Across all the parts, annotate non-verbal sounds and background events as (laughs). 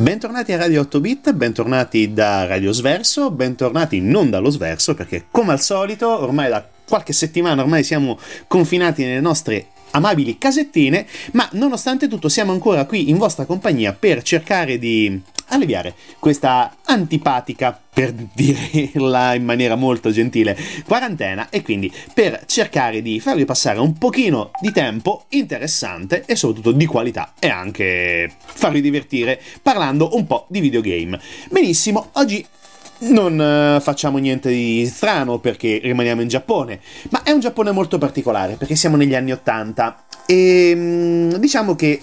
Bentornati a Radio 8 Bit, bentornati da Radio Sverso, bentornati non dallo Sverso perché come al solito ormai da qualche settimana ormai siamo confinati nelle nostre amabili casettine, ma nonostante tutto siamo ancora qui in vostra compagnia per cercare di alleviare questa antipatica, per dirla in maniera molto gentile, quarantena e quindi per cercare di farvi passare un pochino di tempo interessante e soprattutto di qualità e anche farvi divertire parlando un po' di videogame. Benissimo, oggi non uh, facciamo niente di strano perché rimaniamo in Giappone, ma è un Giappone molto particolare perché siamo negli anni 80 e um, diciamo che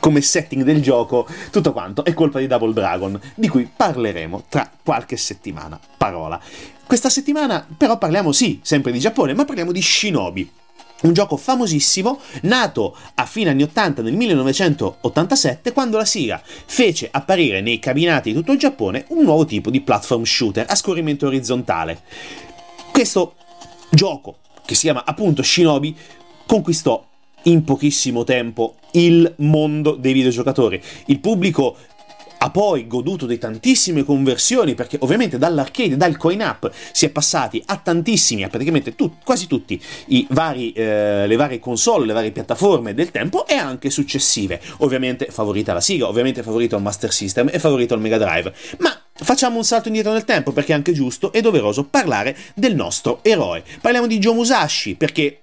come setting del gioco tutto quanto è colpa di Double Dragon, di cui parleremo tra qualche settimana. Parola. Questa settimana però parliamo sì, sempre di Giappone, ma parliamo di Shinobi. Un gioco famosissimo, nato a fine anni 80 nel 1987, quando la Sega fece apparire nei cabinati di tutto il Giappone un nuovo tipo di platform shooter a scorrimento orizzontale. Questo gioco, che si chiama appunto Shinobi, conquistò in pochissimo tempo il mondo dei videogiocatori. Il pubblico ha poi goduto di tantissime conversioni perché ovviamente dall'arcade, dal coin up si è passati a tantissimi, a praticamente tu, quasi tutti vari, eh, le varie console, le varie piattaforme del tempo e anche successive. Ovviamente favorita la Sega, ovviamente favorito il Master System e favorito il Mega Drive. Ma Facciamo un salto indietro nel tempo perché è anche giusto e doveroso parlare del nostro eroe. Parliamo di Joe Musashi perché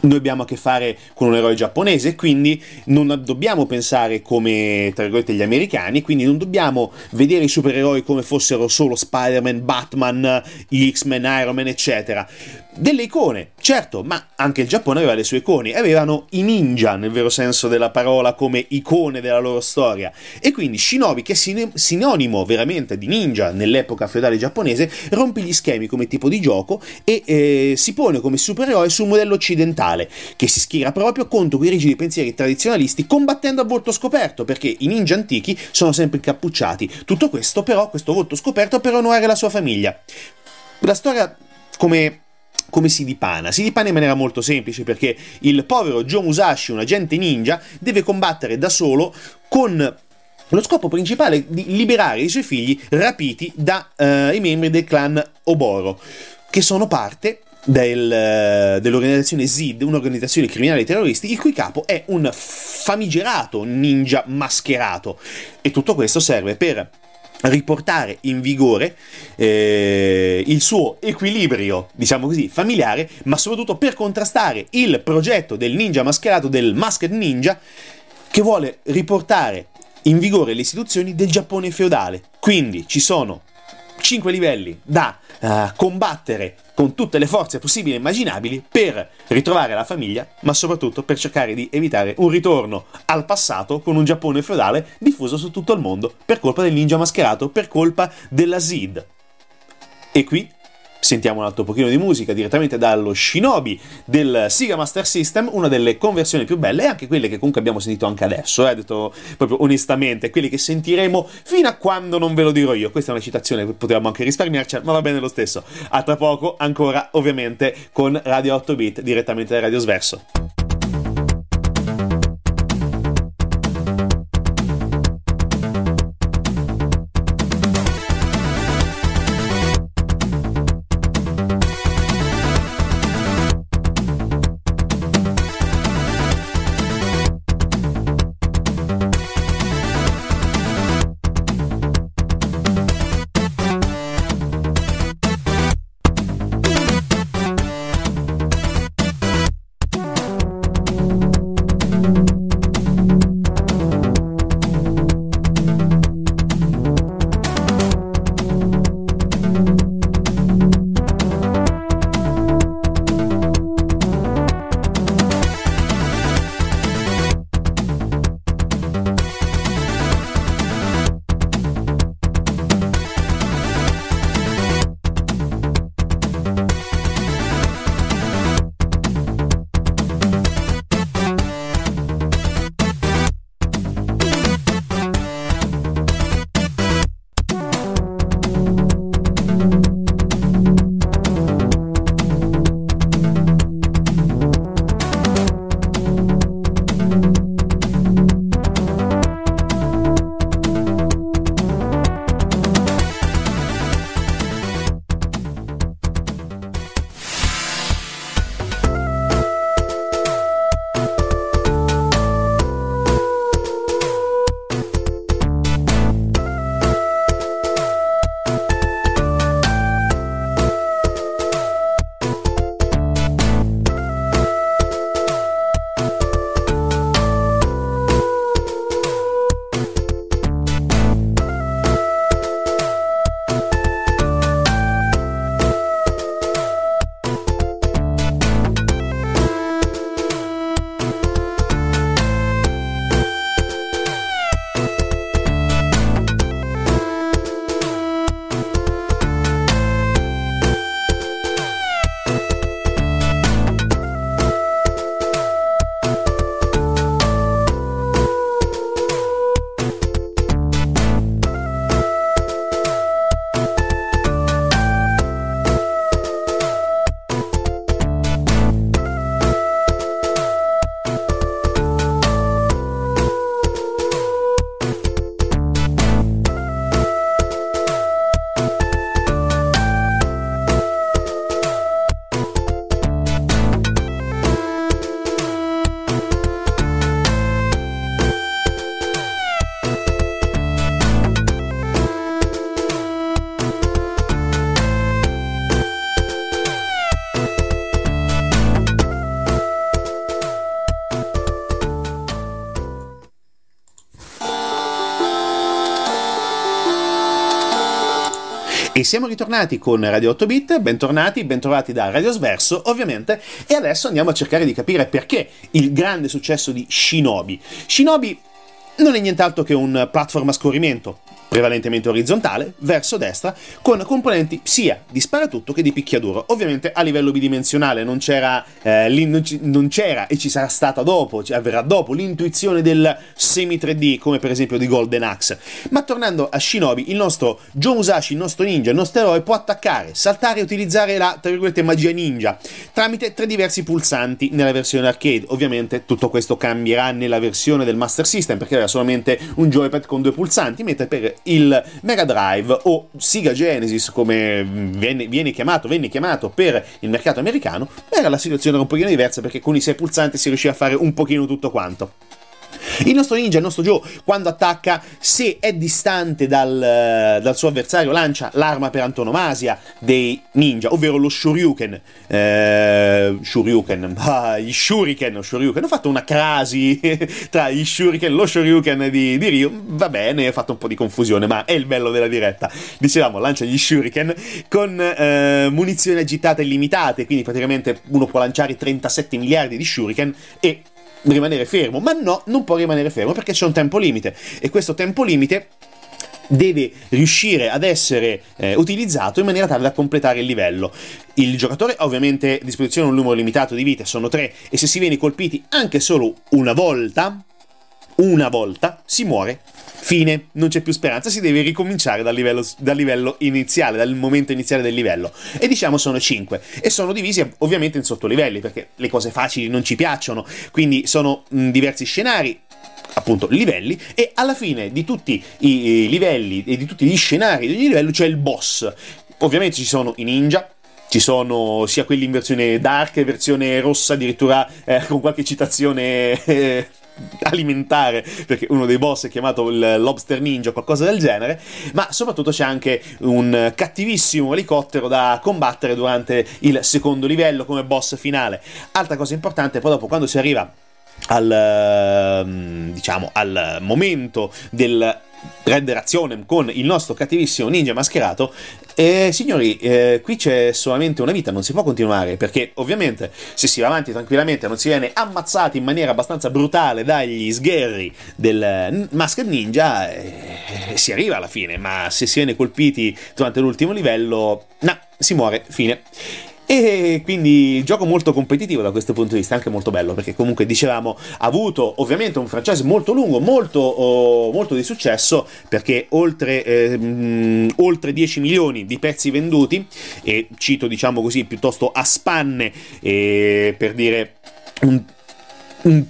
noi abbiamo a che fare con un eroe giapponese, quindi non dobbiamo pensare come, tra virgolette, gli americani, quindi non dobbiamo vedere i supereroi come fossero solo Spider-Man, Batman, gli X-Men, Iron Man, eccetera. Delle icone, certo, ma anche il Giappone aveva le sue icone, avevano i ninja nel vero senso della parola come icone della loro storia e quindi Shinobi che è sinonimo veramente di ninja nell'epoca feudale giapponese rompe gli schemi come tipo di gioco e eh, si pone come supereroe sul modello occidentale che si schiera proprio contro quei rigidi pensieri tradizionalisti combattendo a volto scoperto perché i ninja antichi sono sempre incappucciati, tutto questo però, questo volto scoperto per onorare la sua famiglia. La storia come come si dipana? Si dipana in maniera molto semplice perché il povero Joe Musashi, un agente ninja, deve combattere da solo con lo scopo principale di liberare i suoi figli rapiti dai uh, membri del clan Oboro, che sono parte del, dell'organizzazione ZID, un'organizzazione criminale terroristi, il cui capo è un famigerato ninja mascherato. E tutto questo serve per riportare in vigore eh, il suo equilibrio, diciamo così, familiare, ma soprattutto per contrastare il progetto del ninja mascherato, del Masked Ninja, che vuole riportare in vigore le istituzioni del Giappone feudale. Quindi ci sono cinque livelli da uh, combattere con tutte le forze possibili e immaginabili per ritrovare la famiglia, ma soprattutto per cercare di evitare un ritorno al passato con un Giappone feudale diffuso su tutto il mondo per colpa del ninja mascherato, per colpa della Zid. E qui Sentiamo un altro pochino di musica direttamente dallo Shinobi del Sega Master System, una delle conversioni più belle e anche quelle che comunque abbiamo sentito anche adesso, eh, detto proprio onestamente, quelle che sentiremo fino a quando non ve lo dirò io. Questa è una citazione che potevamo anche risparmiarci, ma va bene lo stesso. A tra poco, ancora ovviamente con Radio 8 Bit direttamente da Radio Sverso. E siamo ritornati con Radio 8 Bit, bentornati, bentrovati da Radio Sverso ovviamente, e adesso andiamo a cercare di capire perché il grande successo di Shinobi. Shinobi non è nient'altro che un platform a scorrimento, prevalentemente orizzontale, verso destra, con componenti sia di sparatutto che di picchiaduro. Ovviamente a livello bidimensionale non c'era, eh, non c'era e ci sarà stata dopo, avverrà dopo, l'intuizione del semi 3D, come per esempio di Golden Axe. Ma tornando a Shinobi, il nostro Joe Musashi, il nostro ninja, il nostro eroe, può attaccare, saltare e utilizzare la, tra virgolette, magia ninja tramite tre diversi pulsanti nella versione arcade. Ovviamente tutto questo cambierà nella versione del Master System, perché era solamente un joypad con due pulsanti, mentre per il Mega Drive o Sega Genesis come viene, viene chiamato, venne chiamato per il mercato americano, era la situazione un pochino diversa perché con i sei pulsanti si riusciva a fare un pochino tutto quanto. Il nostro ninja, il nostro Joe, quando attacca, se è distante dal, dal suo avversario, lancia l'arma per antonomasia dei ninja, ovvero lo Shoryuken. Eh, Shoryuken, (laughs) ah, gli Shuriken, Shoryuken. Ho fatto una crasi (laughs) tra gli Shuriken e lo Shoryuken di, di Ryu. Va bene, ho fatto un po' di confusione, ma è il bello della diretta. Dicevamo, lancia gli Shuriken con eh, munizioni agitate illimitate, quindi praticamente uno può lanciare 37 miliardi di Shuriken e rimanere fermo, ma no, non può rimanere fermo perché c'è un tempo limite e questo tempo limite deve riuscire ad essere eh, utilizzato in maniera tale da completare il livello. Il giocatore ha ovviamente a disposizione un numero limitato di vite, sono tre, e se si viene colpiti anche solo una volta, una volta, si muore. Fine, non c'è più speranza, si deve ricominciare dal livello, dal livello, iniziale, dal momento iniziale del livello. E diciamo sono 5. E sono divisi ovviamente in sottolivelli, perché le cose facili non ci piacciono. Quindi sono mh, diversi scenari, appunto livelli e alla fine di tutti i livelli e di tutti gli scenari di ogni livello c'è il boss. Ovviamente ci sono i ninja, ci sono sia quelli in versione dark, versione rossa, addirittura eh, (laughs) con qualche citazione eh, alimentare, perché uno dei boss è chiamato il Lobster Ninja o qualcosa del genere, ma soprattutto c'è anche un cattivissimo elicottero da combattere durante il secondo livello come boss finale. Altra cosa importante, poi dopo quando si arriva al, ehm, diciamo, al momento del Red Razionem con il nostro cattivissimo ninja mascherato. E signori, eh, qui c'è solamente una vita, non si può continuare perché ovviamente se si va avanti tranquillamente non si viene ammazzati in maniera abbastanza brutale dagli sgherri del Masked Ninja, eh, si arriva alla fine, ma se si viene colpiti durante l'ultimo livello, no, si muore, fine. E quindi gioco molto competitivo da questo punto di vista, anche molto bello, perché comunque dicevamo ha avuto ovviamente un franchise molto lungo, molto, oh, molto di successo, perché oltre, eh, mh, oltre 10 milioni di pezzi venduti, e cito diciamo così piuttosto a spanne, eh, per dire un, un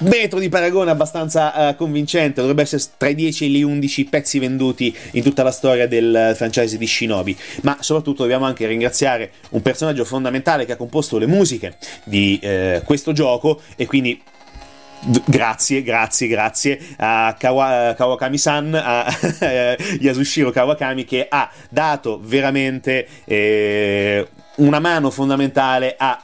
metro di paragone abbastanza uh, convincente, dovrebbe essere tra i 10 e gli 11 pezzi venduti in tutta la storia del franchise di Shinobi, ma soprattutto dobbiamo anche ringraziare un personaggio fondamentale che ha composto le musiche di uh, questo gioco e quindi Grazie, grazie, grazie a Kawa, Kawakami-san, a (laughs) Yasushiro Kawakami che ha dato veramente eh, una mano fondamentale a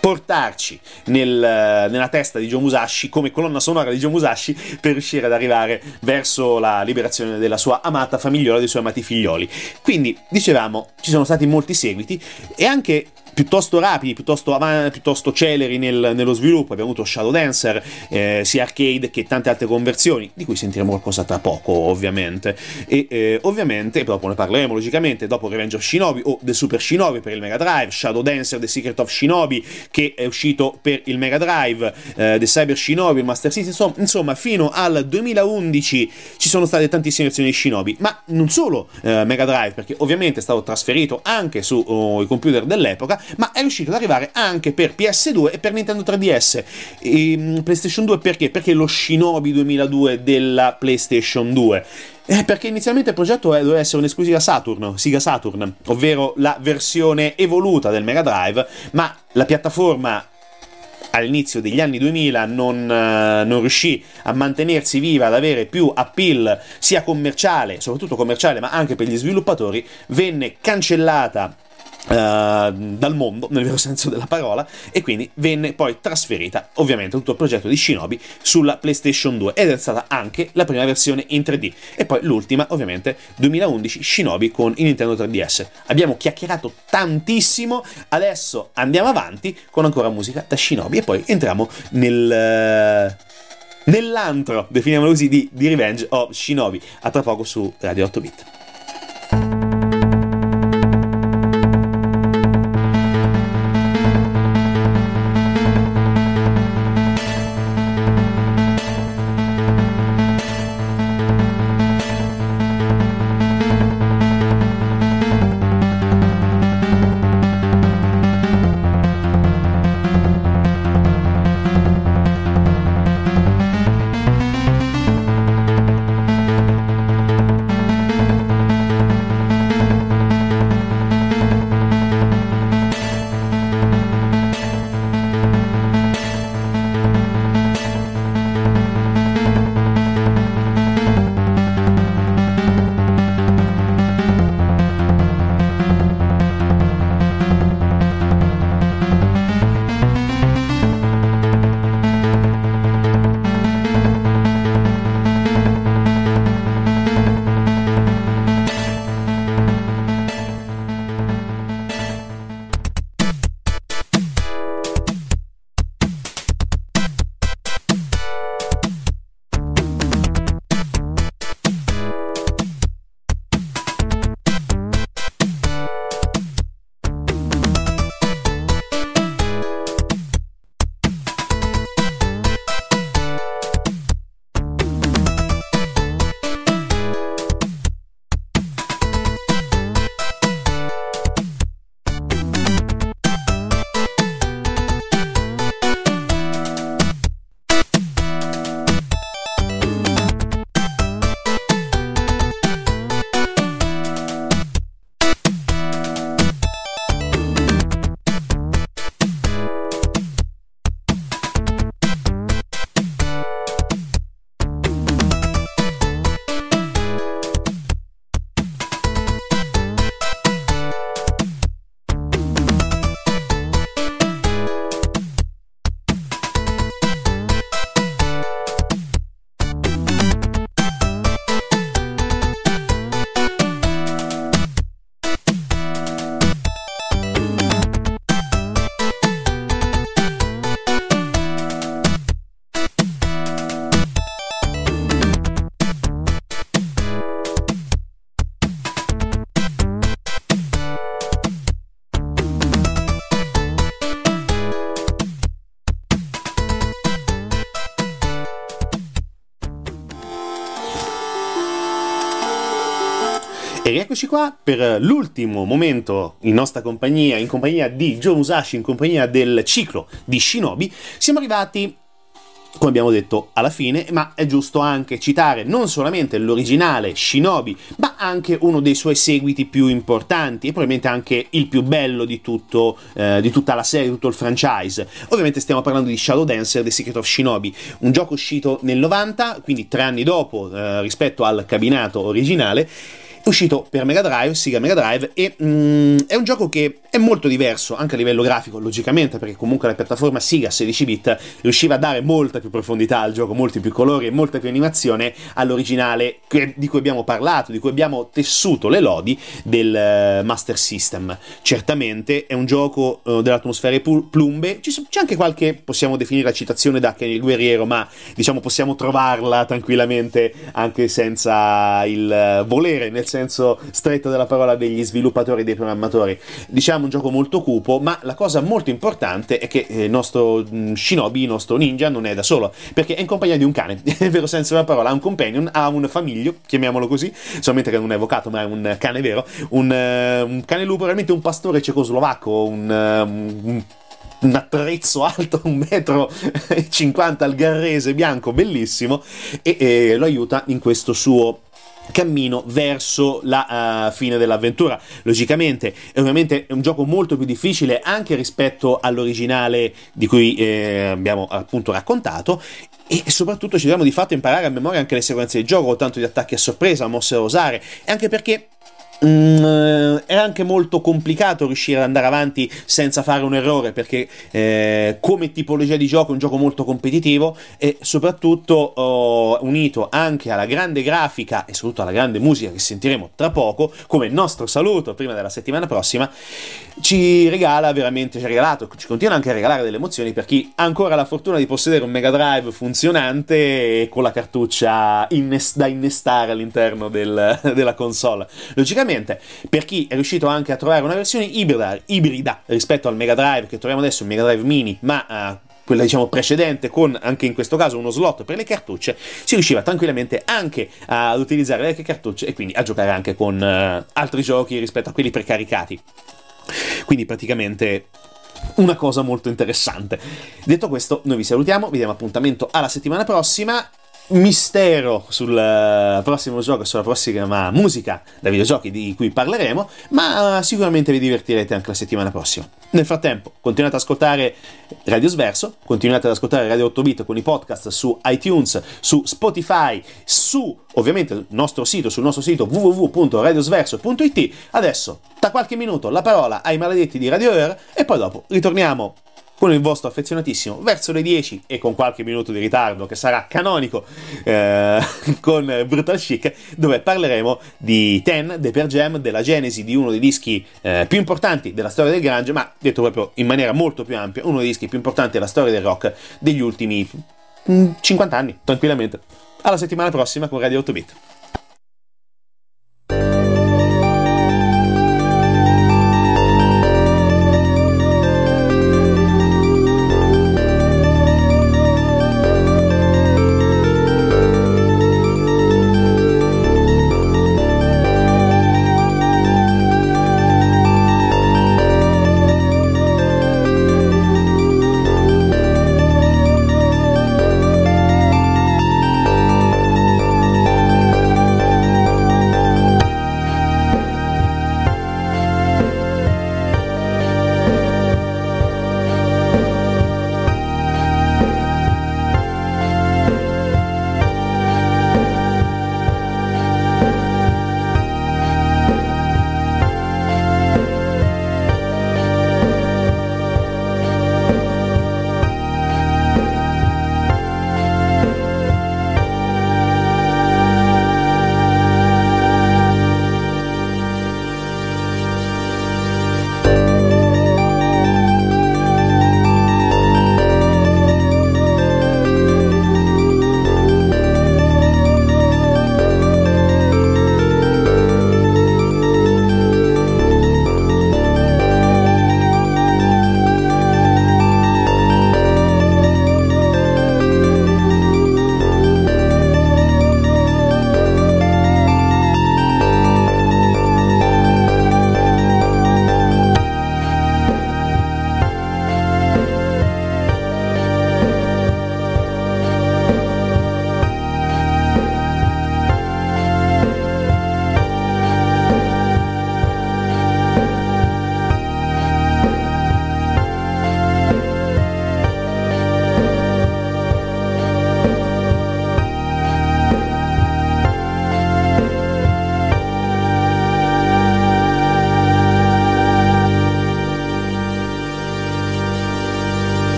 portarci nel, nella testa di Joe Musashi come colonna sonora di Joe Musashi per riuscire ad arrivare verso la liberazione della sua amata famigliola, dei suoi amati figlioli. Quindi, dicevamo, ci sono stati molti seguiti e anche piuttosto rapidi, piuttosto, avanti, piuttosto celeri nel, nello sviluppo. Abbiamo avuto Shadow Dancer, eh, sia arcade che tante altre conversioni, di cui sentiremo qualcosa tra poco, ovviamente. E eh, ovviamente, dopo ne parleremo logicamente, dopo Revenge of Shinobi o The Super Shinobi per il Mega Drive, Shadow Dancer, The Secret of Shinobi che è uscito per il Mega Drive, eh, The Cyber Shinobi, il Master System, insomma, insomma, fino al 2011 ci sono state tantissime versioni di Shinobi, ma non solo eh, Mega Drive, perché ovviamente è stato trasferito anche sui oh, computer dell'epoca, ma è riuscito ad arrivare anche per PS2 e per Nintendo 3DS. E, um, PlayStation 2 perché? Perché lo Shinobi 2002 della PlayStation 2. Eh, perché inizialmente il progetto doveva essere un'esclusiva Saturn, Sega Saturn, ovvero la versione evoluta del Mega Drive, ma la piattaforma all'inizio degli anni 2000 non, uh, non, riuscì a mantenersi viva, ad avere più appeal sia commerciale, soprattutto commerciale, ma anche per gli sviluppatori, venne cancellata Uh, dal mondo, nel vero senso della parola, e quindi venne poi trasferita ovviamente tutto il progetto di Shinobi sulla PlayStation 2 ed è stata anche la prima versione in 3D e poi l'ultima ovviamente 2011 Shinobi con il Nintendo 3DS. Abbiamo chiacchierato tantissimo, adesso andiamo avanti con ancora musica da Shinobi e poi entriamo nel... Uh, nell'antro, definiamolo così, di, di Revenge of Shinobi. A tra poco su Radio 8 Bit. E rieccoci qua per l'ultimo momento in nostra compagnia, in compagnia di Joe Musashi, in compagnia del ciclo di Shinobi. Siamo arrivati come abbiamo detto alla fine, ma è giusto anche citare non solamente l'originale Shinobi, ma anche uno dei suoi seguiti più importanti e probabilmente anche il più bello di, tutto, eh, di tutta la serie, di tutto il franchise. Ovviamente stiamo parlando di Shadow Dancer The Secret of Shinobi, un gioco uscito nel 90, quindi tre anni dopo eh, rispetto al cabinato originale è uscito per Mega Drive, Sega Mega Drive, e mm, è un gioco che è molto diverso anche a livello grafico, logicamente, perché comunque la piattaforma Sega 16 bit riusciva a dare molta più profondità al gioco, molti più colori e molta più animazione all'originale di cui abbiamo parlato, di cui abbiamo tessuto le lodi del uh, Master System. Certamente è un gioco uh, delle atmosfere plumbe, c'è anche qualche, possiamo definire la citazione da Kenny il Guerriero, ma diciamo possiamo trovarla tranquillamente anche senza il uh, volere, nel senso stretto della parola degli sviluppatori e dei programmatori. Diciamo un gioco molto cupo, ma la cosa molto importante è che eh, il nostro mm, Shinobi, il nostro ninja, non è da solo, perché è in compagnia di un cane, (laughs) nel vero senso della parola, ha un companion, ha un famiglio, chiamiamolo così, solamente che non è evocato, ma è un cane vero, un, uh, un cane lupo, veramente un pastore cecoslovacco, un, uh, un un attrezzo alto un metro e 50 al garrese bianco bellissimo e, e lo aiuta in questo suo cammino verso la uh, fine dell'avventura. Logicamente, ovviamente è un gioco molto più difficile anche rispetto all'originale di cui eh, abbiamo appunto raccontato e soprattutto ci dobbiamo di fatto imparare a memoria anche le sequenze di gioco, tanto di attacchi a sorpresa, mosse da usare, e anche perché Mm, è anche molto complicato riuscire ad andare avanti senza fare un errore perché eh, come tipologia di gioco è un gioco molto competitivo e soprattutto oh, unito anche alla grande grafica e soprattutto alla grande musica che sentiremo tra poco come nostro saluto prima della settimana prossima ci regala veramente ci ha regalato ci continua anche a regalare delle emozioni per chi ha ancora la fortuna di possedere un Mega Drive funzionante e con la cartuccia innest- da innestare all'interno del, (laughs) della console. Logicamente Ovviamente, per chi è riuscito anche a trovare una versione ibrida, ibrida rispetto al Mega Drive che troviamo adesso, il Mega Drive Mini, ma uh, quella diciamo precedente con anche in questo caso uno slot per le cartucce, si riusciva tranquillamente anche ad utilizzare le cartucce e quindi a giocare anche con uh, altri giochi rispetto a quelli precaricati. Quindi praticamente una cosa molto interessante. Detto questo, noi vi salutiamo, vi diamo appuntamento alla settimana prossima mistero sul eh, prossimo gioco, sulla prossima musica da videogiochi di cui parleremo, ma eh, sicuramente vi divertirete anche la settimana prossima. Nel frattempo, continuate ad ascoltare Radio Sverso, continuate ad ascoltare Radio 8 Bit con i podcast su iTunes, su Spotify, su ovviamente il nostro sito, sul nostro sito www.radiosverso.it. Adesso, tra qualche minuto, la parola ai maledetti di Radio Air e poi dopo ritorniamo con il vostro affezionatissimo verso le 10 e con qualche minuto di ritardo che sarà canonico eh, (laughs) con Brutal Chic dove parleremo di Ten, The Per Jam, della genesi di uno dei dischi eh, più importanti della storia del grunge ma detto proprio in maniera molto più ampia uno dei dischi più importanti della storia del rock degli ultimi 50 mm, anni tranquillamente. Alla settimana prossima con Radio 8 Bit